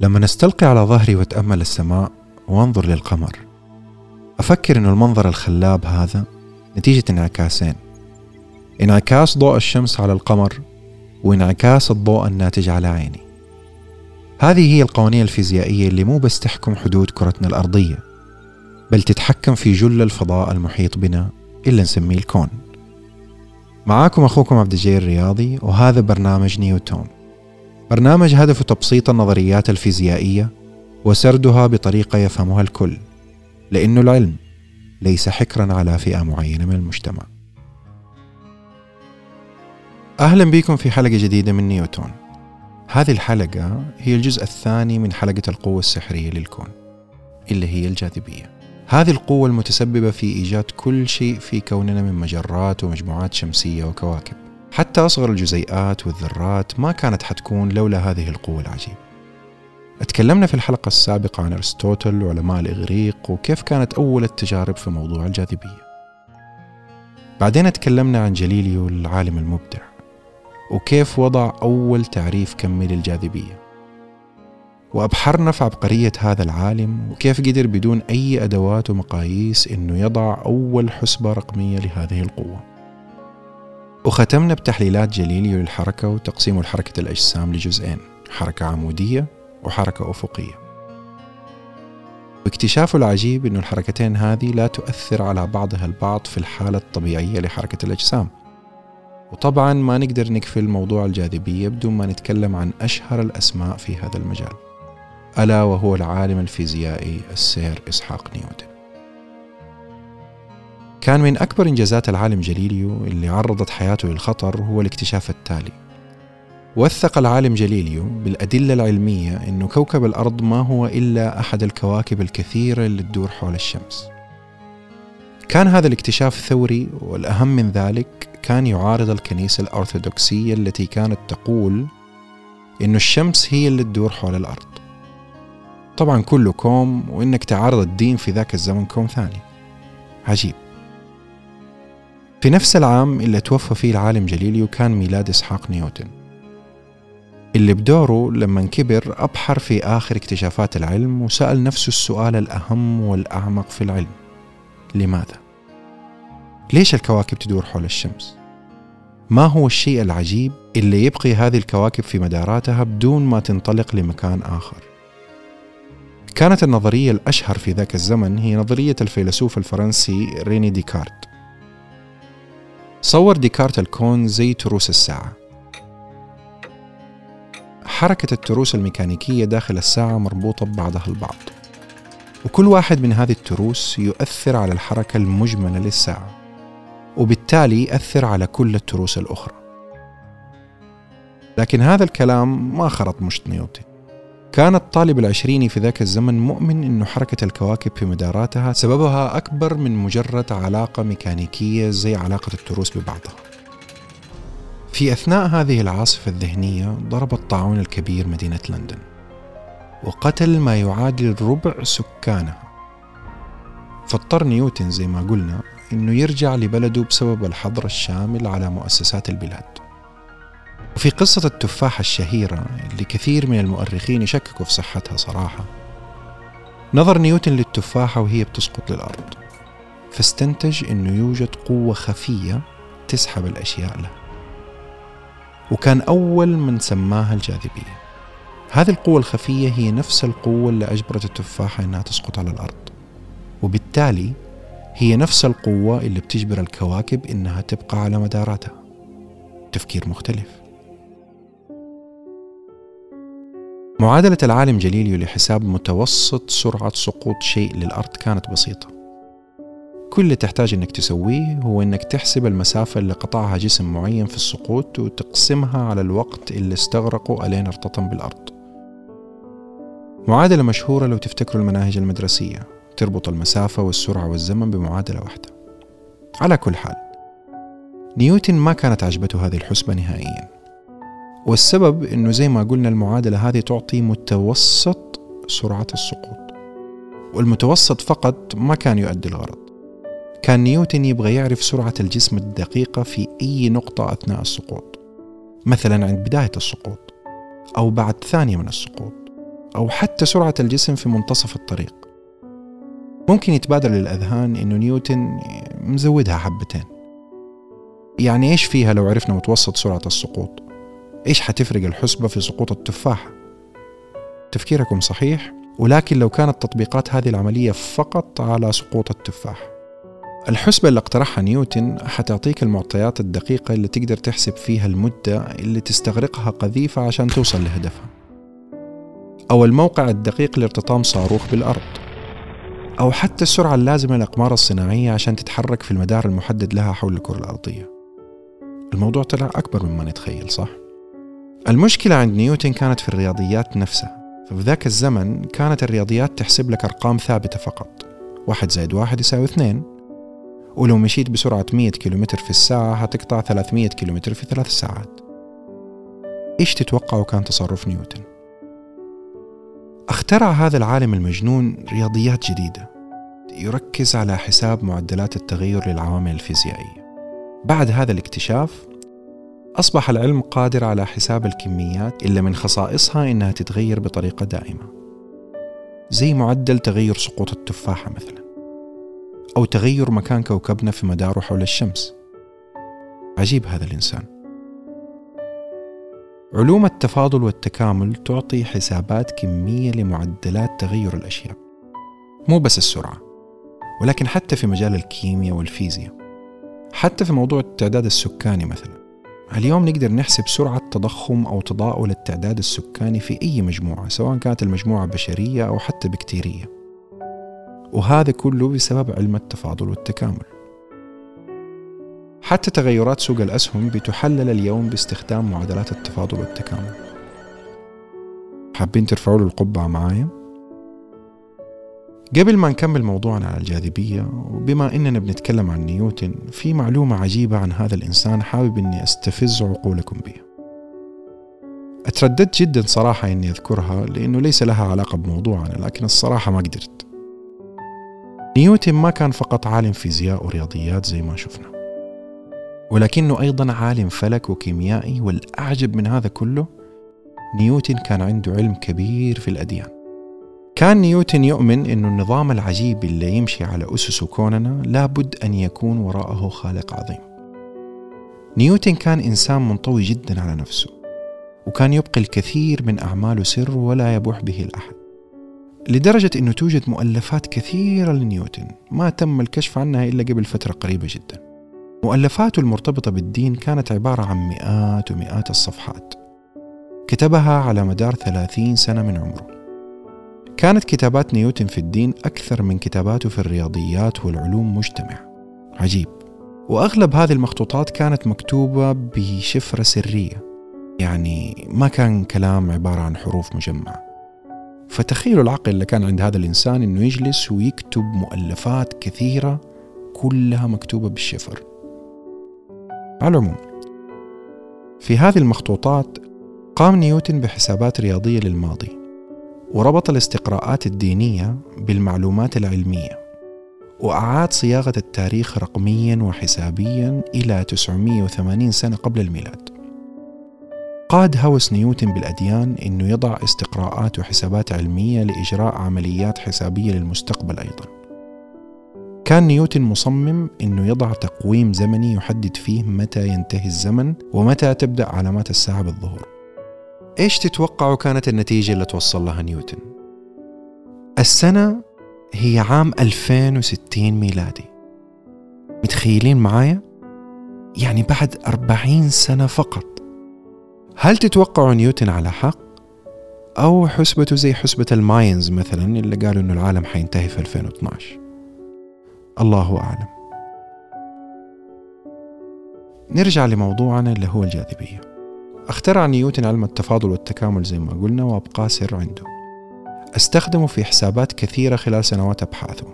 لما نستلقي على ظهري واتامل السماء وانظر للقمر أفكر ان المنظر الخلاب هذا نتيجة انعكاسين. انعكاس ضوء الشمس على القمر وانعكاس الضوء الناتج على عيني. هذه هي القوانين الفيزيائية اللي مو بس تحكم حدود كرتنا الأرضية بل تتحكم في جل الفضاء المحيط بنا اللي نسميه الكون. معاكم أخوكم عبد الجليل الرياضي وهذا برنامج نيوتون برنامج هدفه تبسيط النظريات الفيزيائية وسردها بطريقة يفهمها الكل لأن العلم ليس حكرا على فئة معينة من المجتمع. أهلا بكم في حلقة جديدة من نيوتون. هذه الحلقة هي الجزء الثاني من حلقة القوة السحرية للكون اللي هي الجاذبية. هذه القوة المتسببة في إيجاد كل شيء في كوننا من مجرات ومجموعات شمسية وكواكب. حتى أصغر الجزيئات والذرات ما كانت حتكون لولا هذه القوة العجيبة. تكلمنا في الحلقة السابقة عن أرسطوطل وعلماء الإغريق وكيف كانت أول التجارب في موضوع الجاذبية. بعدين تكلمنا عن جاليليو العالم المبدع وكيف وضع أول تعريف كمي للجاذبية. وأبحرنا في عبقرية هذا العالم وكيف قدر بدون أي أدوات ومقاييس أنه يضع أول حسبة رقمية لهذه القوة. وختمنا بتحليلات جليليو للحركة وتقسيم حركة الأجسام لجزئين حركة عمودية وحركة أفقية. واكتشافه العجيب أن الحركتين هذه لا تؤثر على بعضها البعض في الحالة الطبيعية لحركة الأجسام. وطبعا ما نقدر نكفل موضوع الجاذبية بدون ما نتكلم عن أشهر الأسماء في هذا المجال. ألا وهو العالم الفيزيائي السير إسحاق نيوتن. كان من أكبر إنجازات العالم جليليو اللي عرضت حياته للخطر هو الاكتشاف التالي. وثق العالم جاليليو بالأدلة العلمية أن كوكب الأرض ما هو إلا أحد الكواكب الكثيرة اللي تدور حول الشمس. كان هذا الاكتشاف ثوري والأهم من ذلك كان يعارض الكنيسة الأرثوذكسية التي كانت تقول أن الشمس هي اللي تدور حول الأرض. طبعا كله كوم وإنك تعارض الدين في ذاك الزمن كوم ثاني. عجيب. في نفس العام اللي توفى فيه العالم جليليو كان ميلاد إسحاق نيوتن اللي بدوره لما كبر أبحر في آخر اكتشافات العلم وسأل نفسه السؤال الأهم والأعمق في العلم لماذا؟ ليش الكواكب تدور حول الشمس؟ ما هو الشيء العجيب اللي يبقي هذه الكواكب في مداراتها بدون ما تنطلق لمكان آخر؟ كانت النظرية الأشهر في ذاك الزمن هي نظرية الفيلسوف الفرنسي ريني ديكارت صور ديكارت الكون زي تروس الساعة. حركة التروس الميكانيكية داخل الساعة مربوطة ببعضها البعض. وكل واحد من هذه التروس يؤثر على الحركة المجملة للساعة وبالتالي يأثر على كل التروس الأخرى. لكن هذا الكلام ما خرط مشط نيوتن. كان الطالب العشريني في ذاك الزمن مؤمن أن حركة الكواكب في مداراتها سببها أكبر من مجرد علاقة ميكانيكية زي علاقة التروس ببعضها. في أثناء هذه العاصفة الذهنية ضرب الطاعون الكبير مدينة لندن وقتل ما يعادل ربع سكانها. فاضطر نيوتن زي ما قلنا إنه يرجع لبلده بسبب الحظر الشامل على مؤسسات البلاد. وفي قصة التفاحة الشهيرة اللي كثير من المؤرخين يشككوا في صحتها صراحة نظر نيوتن للتفاحة وهي بتسقط للأرض فاستنتج أنه يوجد قوة خفية تسحب الأشياء له وكان أول من سماها الجاذبية. هذه القوة الخفية هي نفس القوة اللي أجبرت التفاحة أنها تسقط على الأرض وبالتالي هي نفس القوة اللي بتجبر الكواكب إنها تبقى على مداراتها. تفكير مختلف. معادلة العالم جليليو لحساب متوسط سرعة سقوط شيء للأرض كانت بسيطة. كل اللي تحتاج إنك تسويه هو إنك تحسب المسافة اللي قطعها جسم معين في السقوط وتقسمها على الوقت اللي استغرقه ألين ارتطم بالأرض. معادلة مشهورة لو تفتكروا المناهج المدرسية. تربط المسافة والسرعة والزمن بمعادلة واحدة. على كل حال نيوتن ما كانت عجبته هذه الحسبة نهائيا. والسبب إنه زي ما قلنا المعادلة هذه تعطي متوسط سرعة السقوط. والمتوسط فقط ما كان يؤدي الغرض. كان نيوتن يبغى يعرف سرعة الجسم الدقيقة في أي نقطة أثناء السقوط. مثلا عند بداية السقوط أو بعد ثانية من السقوط أو حتى سرعة الجسم في منتصف الطريق. ممكن يتبادر للأذهان إنه نيوتن مزودها حبتين. يعني إيش فيها لو عرفنا متوسط سرعة السقوط؟ إيش حتفرق الحسبة في سقوط التفاحة تفكيركم صحيح ولكن لو كانت تطبيقات هذه العملية فقط على سقوط التفاح. الحسبة اللي اقترحها نيوتن حتعطيك المعطيات الدقيقة اللي تقدر تحسب فيها المدة اللي تستغرقها قذيفة عشان توصل لهدفها. أو الموقع الدقيق لارتطام صاروخ بالأرض. أو حتى السرعة اللازمة للأقمار الصناعية عشان تتحرك في المدار المحدد لها حول الكرة الأرضية. الموضوع طلع أكبر مما نتخيل صح؟ المشكلة عند نيوتن كانت في الرياضيات نفسها ففي ذاك الزمن كانت الرياضيات تحسب لك أرقام ثابتة فقط واحد زائد واحد يساوي اثنين. ولو مشيت بسرعة 100 كيلومتر في الساعة هتقطع 300 كيلومتر في ثلاث ساعات. إيش تتوقعوا كان تصرف نيوتن؟ اخترع هذا العالم المجنون رياضيات جديدة يركز على حساب معدلات التغير للعوامل الفيزيائية. بعد هذا الاكتشاف أصبح العلم قادر على حساب الكميات اللي من خصائصها إنها تتغير بطريقة دائمة. زي معدل تغير سقوط التفاحة مثلا أو تغير مكان كوكبنا في مداره حول الشمس. عجيب هذا الإنسان. علوم التفاضل والتكامل تعطي حسابات كمية لمعدلات تغير الأشياء. مو بس السرعة ولكن حتى في مجال الكيمياء والفيزياء. حتى في موضوع التعداد السكاني مثلا. اليوم نقدر نحسب سرعة تضخم أو تضاؤل التعداد السكاني في أي مجموعة سواء كانت المجموعة بشرية أو حتى بكتيرية. وهذا كله بسبب علم التفاضل والتكامل. حتى تغيرات سوق الأسهم بتحلل اليوم باستخدام معادلات التفاضل والتكامل. حابين ترفعوا القبعة معايا؟ قبل ما نكمل موضوعنا على الجاذبية وبما إننا بنتكلم عن نيوتن في معلومة عجيبة عن هذا الإنسان حابب إني أستفز عقولكم بها. أترددت جدا صراحة إني أذكرها لأنه ليس لها علاقة بموضوعنا لكن الصراحة ما قدرت. نيوتن ما كان فقط عالم فيزياء ورياضيات زي ما شفنا ولكنه أيضا عالم فلك وكيميائي والأعجب من هذا كله نيوتن كان عنده علم كبير في الأديان. كان نيوتن يؤمن أن النظام العجيب اللي يمشي على أسس كوننا لابد أن يكون وراءه خالق عظيم. نيوتن كان إنسان منطوي جدا على نفسه وكان يبقي الكثير من أعماله سر ولا يبوح به الأحد لدرجة أنه توجد مؤلفات كثيرة لنيوتن ما تم الكشف عنها إلا قبل فترة قريبة جدا. مؤلفاته المرتبطة بالدين كانت عبارة عن مئات ومئات الصفحات. كتبها على مدار ثلاثين سنة من عمره. كانت كتابات نيوتن في الدين أكثر من كتاباته في الرياضيات والعلوم مجتمع. عجيب. وأغلب هذه المخطوطات كانت مكتوبة بشفرة سرية. يعني ما كان كلام عبارة عن حروف مجمعة. فتخيلوا العقل اللي كان عند هذا الإنسان إنه يجلس ويكتب مؤلفات كثيرة كلها مكتوبة بالشفر. على العموم في هذه المخطوطات قام نيوتن بحسابات رياضية للماضي. وربط الاستقراءات الدينية بالمعلومات العلمية وأعاد صياغة التاريخ رقميا وحسابيا إلى 980 سنة قبل الميلاد. قاد هوس نيوتن بالأديان أنه يضع استقراءات وحسابات علمية لإجراء عمليات حسابية للمستقبل أيضا. كان نيوتن مصمم أنه يضع تقويم زمني يحدد فيه متى ينتهي الزمن ومتى تبدأ علامات الساعة بالظهور. إيش تتوقعوا كانت النتيجة اللي توصل لها نيوتن؟ السنة هي عام 2060 ميلادي متخيلين معايا؟ يعني بعد أربعين سنة فقط هل تتوقعوا نيوتن على حق؟ أو حسبته زي حسبة الماينز مثلا اللي قالوا إنه العالم حينتهي في 2012 الله أعلم نرجع لموضوعنا اللي هو الجاذبية اخترع نيوتن علم التفاضل والتكامل زي ما قلنا وأبقى سر عنده. أستخدمه في حسابات كثيرة خلال سنوات أبحاثه.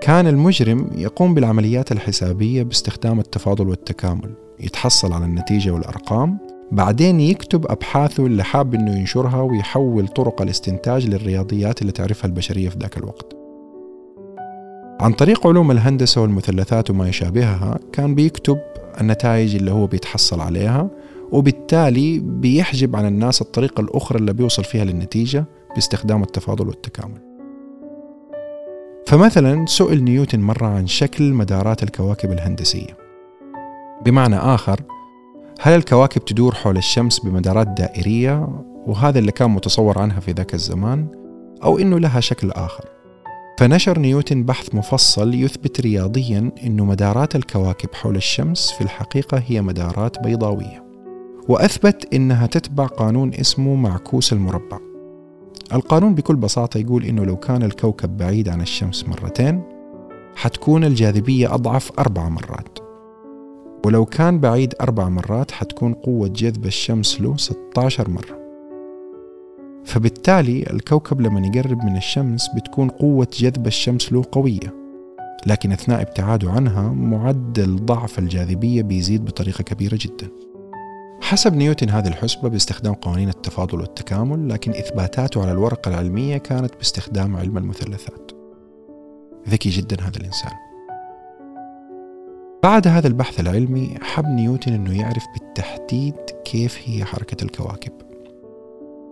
كان المجرم يقوم بالعمليات الحسابية باستخدام التفاضل والتكامل يتحصل على النتيجة والأرقام بعدين يكتب أبحاثه اللي حاب إنه ينشرها ويحول طرق الاستنتاج للرياضيات اللي تعرفها البشرية في ذاك الوقت. عن طريق علوم الهندسة والمثلثات وما يشابهها كان بيكتب النتائج اللي هو بيتحصل عليها وبالتالي بيحجب عن الناس الطريقة الأخرى اللي بيوصل فيها للنتيجة باستخدام التفاضل والتكامل. فمثلا سئل نيوتن مرة عن شكل مدارات الكواكب الهندسية. بمعنى آخر هل الكواكب تدور حول الشمس بمدارات دائرية وهذا اللي كان متصور عنها في ذاك الزمان أو إنه لها شكل آخر؟ فنشر نيوتن بحث مفصل يثبت رياضيا أن مدارات الكواكب حول الشمس في الحقيقة هي مدارات بيضاوية. وأثبت أنها تتبع قانون اسمه معكوس المربع. القانون بكل بساطة يقول إنه لو كان الكوكب بعيد عن الشمس مرتين حتكون الجاذبية أضعف أربع مرات. ولو كان بعيد أربع مرات حتكون قوة جذب الشمس له 16 مرة. فبالتالي الكوكب لما يقرب من الشمس بتكون قوة جذب الشمس له قوية. لكن أثناء ابتعاده عنها معدل ضعف الجاذبية بيزيد بطريقة كبيرة جدا. حسب نيوتن هذه الحسبة باستخدام قوانين التفاضل والتكامل لكن إثباتاته على الورقة العلمية كانت باستخدام علم المثلثات. ذكي جدا هذا الإنسان. بعد هذا البحث العلمي حب نيوتن أنه يعرف بالتحديد كيف هي حركة الكواكب.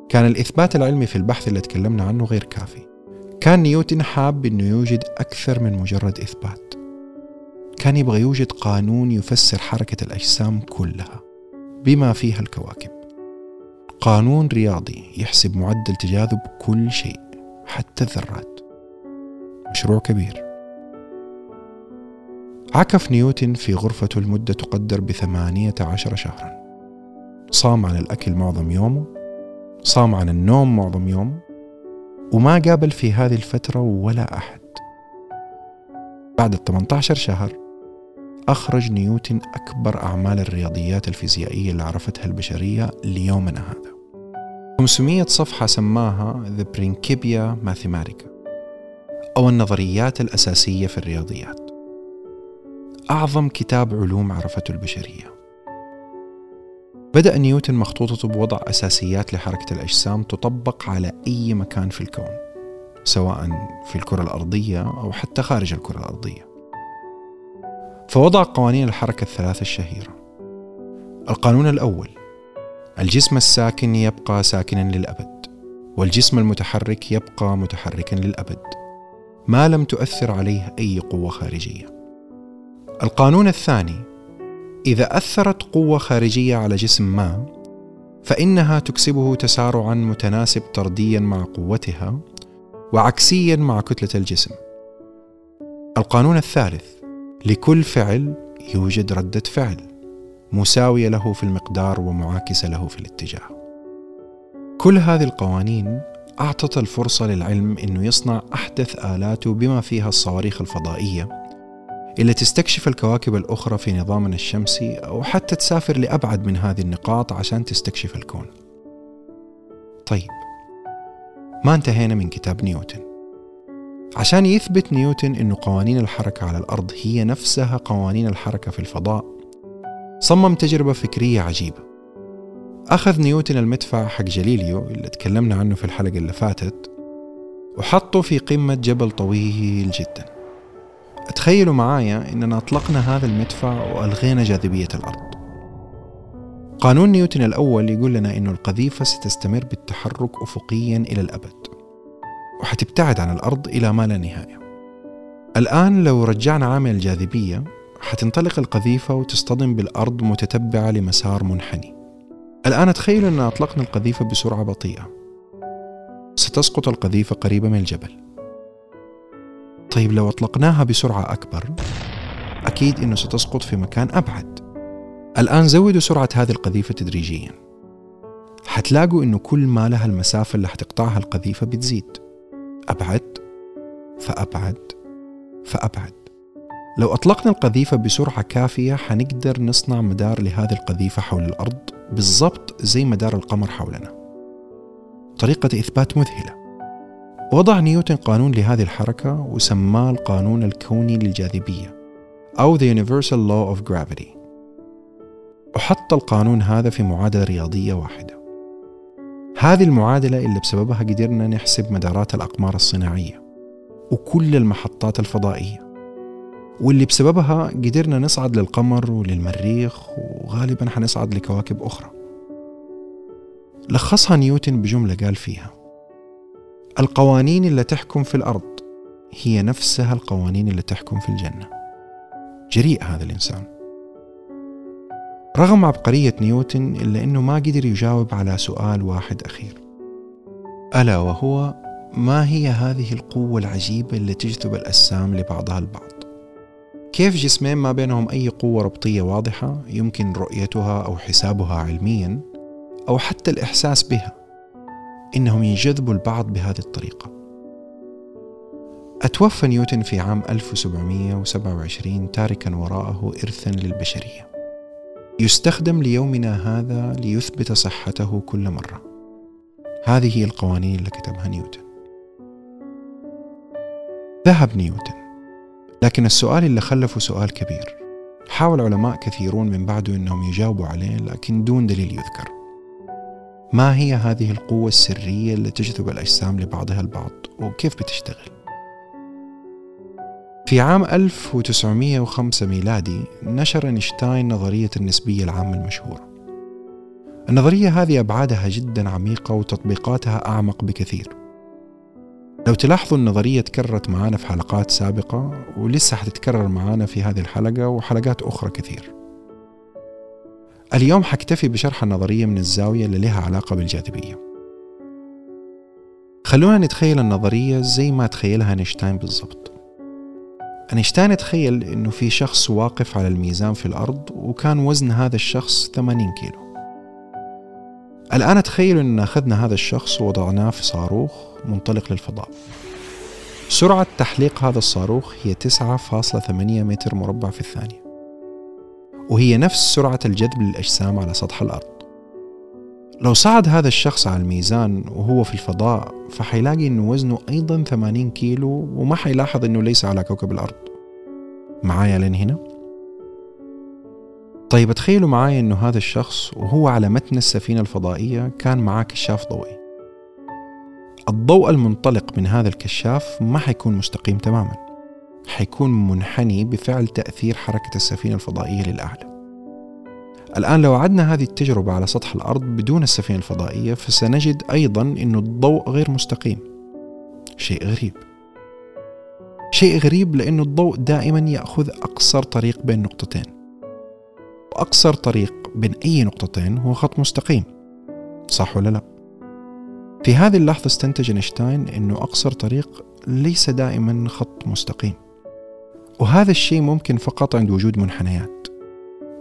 كان الإثبات العلمي في البحث اللي تكلمنا عنه غير كافي. كان نيوتن حاب أنه يوجد أكثر من مجرد إثبات. كان يبغى يوجد قانون يفسر حركة الأجسام كلها. بما فيها الكواكب. قانون رياضي يحسب معدل تجاذب كل شيء حتى الذرات. مشروع كبير. عكف نيوتن في غرفته لمدة تقدر بثمانية عشر شهرا. صام عن الأكل معظم يومه صام عن النوم معظم يومه وما قابل في هذه الفترة ولا أحد. بعد ال 18 شهر أخرج نيوتن أكبر أعمال الرياضيات الفيزيائية اللي عرفتها البشرية ليومنا هذا. 500 صفحة سماها The Principia Mathematica أو النظريات الأساسية في الرياضيات. أعظم كتاب علوم عرفته البشرية. بدأ نيوتن مخطوطته بوضع أساسيات لحركة الأجسام تطبق على أي مكان في الكون سواء في الكرة الأرضية أو حتى خارج الكرة الأرضية. فوضع قوانين الحركة الثلاثة الشهيرة. القانون الأول الجسم الساكن يبقى ساكنا للأبد والجسم المتحرك يبقى متحركا للأبد. ما لم تؤثر عليه أي قوة خارجية. القانون الثاني إذا أثرت قوة خارجية على جسم ما فإنها تكسبه تسارعا متناسب طرديا مع قوتها وعكسيا مع كتلة الجسم. القانون الثالث لكل فعل يوجد ردة فعل مساوية له في المقدار ومعاكسة له في الاتجاه. كل هذه القوانين أعطت الفرصة للعلم أنه يصنع أحدث آلاته بما فيها الصواريخ الفضائية اللي تستكشف الكواكب الأخرى في نظامنا الشمسي أو حتى تسافر لأبعد من هذه النقاط عشان تستكشف الكون. طيب ما انتهينا من كتاب نيوتن. عشان يثبت نيوتن أن قوانين الحركة على الأرض هي نفسها قوانين الحركة في الفضاء صمم تجربة فكرية عجيبة. أخذ نيوتن المدفع حق جليليو اللي تكلمنا عنه في الحلقة اللي فاتت وحطه في قمة جبل طويل جدا. تخيلوا معايا إننا أطلقنا هذا المدفع وألغينا جاذبية الأرض. قانون نيوتن الأول يقول لنا إنه القذيفة ستستمر بالتحرك أفقيا إلى الأبد. وحتبتعد عن الأرض إلى ما لا نهاية. الآن لو رجعنا عامل الجاذبية حتنطلق القذيفة وتصطدم بالأرض متتبعة لمسار منحني. الآن تخيلوا أن أطلقنا القذيفة بسرعة بطيئة. ستسقط القذيفة قريبة من الجبل. طيب لو أطلقناها بسرعة أكبر أكيد أنه ستسقط في مكان أبعد. الآن زودوا سرعة هذه القذيفة تدريجيا. حتلاقوا أنه كل ما لها المسافة اللي حتقطعها القذيفة بتزيد. أبعد فأبعد فأبعد. لو أطلقنا القذيفة بسرعة كافية حنقدر نصنع مدار لهذه القذيفة حول الأرض بالضبط زي مدار القمر حولنا. طريقة إثبات مذهلة. وضع نيوتن قانون لهذه الحركة وسماه القانون الكوني للجاذبية أو The Universal Law of Gravity. وحط القانون هذا في معادلة رياضية واحدة. هذه المعادلة اللي بسببها قدرنا نحسب مدارات الأقمار الصناعية وكل المحطات الفضائية. واللي بسببها قدرنا نصعد للقمر وللمريخ وغالبا حنصعد لكواكب أخرى. لخصها نيوتن بجملة قال فيها القوانين اللي تحكم في الأرض هي نفسها القوانين اللي تحكم في الجنة. جريء هذا الإنسان. رغم عبقرية نيوتن إلا أنه ما قدر يجاوب على سؤال واحد أخير. ألا وهو ما هي هذه القوة العجيبة اللي تجذب الأجسام لبعضها البعض؟ كيف جسمين ما بينهم أي قوة ربطية واضحة يمكن رؤيتها أو حسابها علميا أو حتى الإحساس بها؟ إنهم ينجذبوا البعض بهذه الطريقة. أتوفى نيوتن في عام 1727 تاركا وراءه إرثا للبشرية. يستخدم ليومنا هذا ليثبت صحته كل مرة. هذه هي القوانين اللي كتبها نيوتن. ذهب نيوتن. لكن السؤال اللي خلفه سؤال كبير. حاول علماء كثيرون من بعده إنهم يجاوبوا عليه لكن دون دليل يذكر. ما هي هذه القوة السرية اللي تجذب الأجسام لبعضها البعض وكيف بتشتغل؟ في عام 1905 ميلادي نشر أينشتاين نظرية النسبية العامة المشهورة. النظرية هذه أبعادها جدا عميقة وتطبيقاتها أعمق بكثير. لو تلاحظوا النظرية تكررت معانا في حلقات سابقة ولسه حتتكرر معانا في هذه الحلقة وحلقات أخرى كثير. اليوم حكتفي بشرح النظرية من الزاوية اللي لها علاقة بالجاذبية. خلونا نتخيل النظرية زي ما تخيلها أينشتاين بالضبط. أينشتاين تخيل إنه في شخص واقف على الميزان في الأرض وكان وزن هذا الشخص 80 كيلو. الآن تخيلوا أن أخذنا هذا الشخص ووضعناه في صاروخ منطلق للفضاء. سرعة تحليق هذا الصاروخ هي 9.8 متر مربع في الثانية. وهي نفس سرعة الجذب للأجسام على سطح الأرض. لو صعد هذا الشخص على الميزان وهو في الفضاء فحيلاقي أنه وزنه أيضا 80 كيلو وما حيلاحظ أنه ليس على كوكب الأرض. معايا لين هنا؟ طيب تخيلوا معايا إنه هذا الشخص وهو على متن السفينة الفضائية كان معاه كشاف ضوئي. الضوء المنطلق من هذا الكشاف ما حيكون مستقيم تماما. حيكون منحني بفعل تأثير حركة السفينة الفضائية للأعلى. الآن لو عدنا هذه التجربة على سطح الأرض بدون السفينة الفضائية فسنجد أيضا أن الضوء غير مستقيم. شيء غريب. شيء غريب لأن الضوء دائما يأخذ أقصر طريق بين نقطتين. وأقصر طريق بين أي نقطتين هو خط مستقيم. صح ولا لا؟ في هذه اللحظة استنتج أينشتاين أنه أقصر طريق ليس دائما خط مستقيم. وهذا الشيء ممكن فقط عند وجود منحنيات.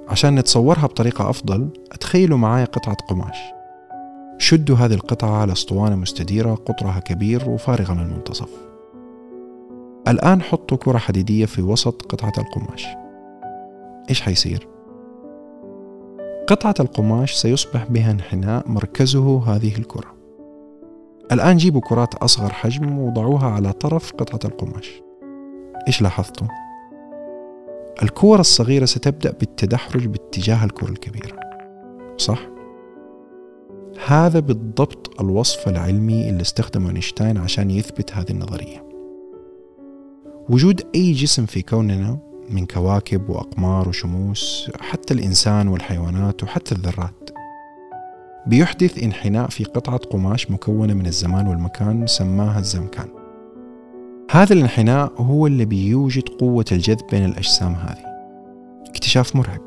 عشان نتصورها بطريقة أفضل تخيلوا معايا قطعة قماش شدوا هذه القطعة على أسطوانة مستديرة قطرها كبير وفارغة من المنتصف الآن حطوا كرة حديدية في وسط قطعة القماش إيش حيصير؟ قطعة القماش سيصبح بها انحناء مركزه هذه الكرة. الآن جيبوا كرات أصغر حجم وضعوها على طرف قطعة القماش. إيش لاحظتوا؟ الكور الصغيرة ستبدأ بالتدحرج باتجاه الكرة الكبيرة. صح؟ هذا بالضبط الوصف العلمي اللي استخدمه أينشتاين عشان يثبت هذه النظرية. وجود أي جسم في كوننا من كواكب وأقمار وشموس حتى الإنسان والحيوانات وحتى الذرات بيحدث انحناء في قطعة قماش مكونة من الزمان والمكان سماها الزمكان هذا الانحناء هو اللي بيوجد قوة الجذب بين الأجسام هذه. اكتشاف مرعب.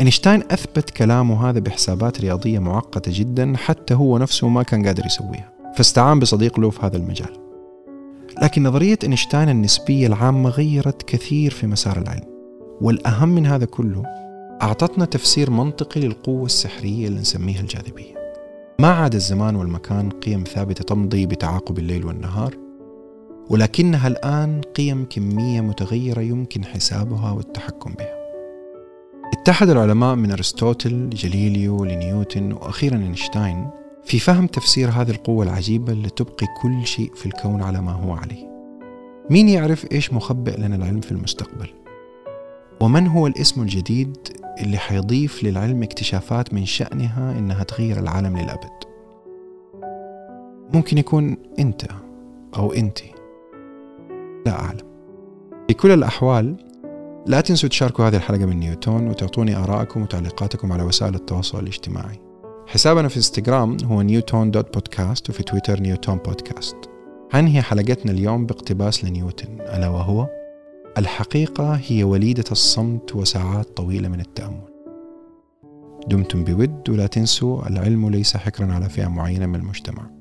أينشتاين أثبت كلامه هذا بحسابات رياضية معقدة جدا حتى هو نفسه ما كان قادر يسويها فاستعان بصديق له في هذا المجال. لكن نظرية إينشتاين النسبية العامة غيرت كثير في مسار العلم والأهم من هذا كله أعطتنا تفسير منطقي للقوة السحرية اللي نسميها الجاذبية. ما عاد الزمان والمكان قيم ثابتة تمضي بتعاقب الليل والنهار ولكنها الآن قيم كمية متغيرة يمكن حسابها والتحكم بها. اتحد العلماء من أرسطوطل لجاليليو لنيوتن وأخيرا إينشتاين في فهم تفسير هذه القوة العجيبة اللي تبقي كل شيء في الكون على ما هو عليه. مين يعرف إيش مخبئ لنا العلم في المستقبل؟ ومن هو الاسم الجديد اللي حيضيف للعلم اكتشافات من شأنها إنها تغير العالم للأبد؟ ممكن يكون أنت أو أنت لا أعلم. في كل الأحوال لا تنسوا تشاركوا هذه الحلقة من نيوتون وتعطوني آراءكم وتعليقاتكم على وسائل التواصل الاجتماعي. حسابنا في إنستغرام هو نيوتون dot podcast وفي تويتر نيوتون بودكاست. هنهي حلقتنا اليوم باقتباس لنيوتن ألا وهو؟ الحقيقة هي وليدة الصمت وساعات طويلة من التأمل. دمتم بود ولا تنسوا العلم ليس حكرا على فئة معينة من المجتمع.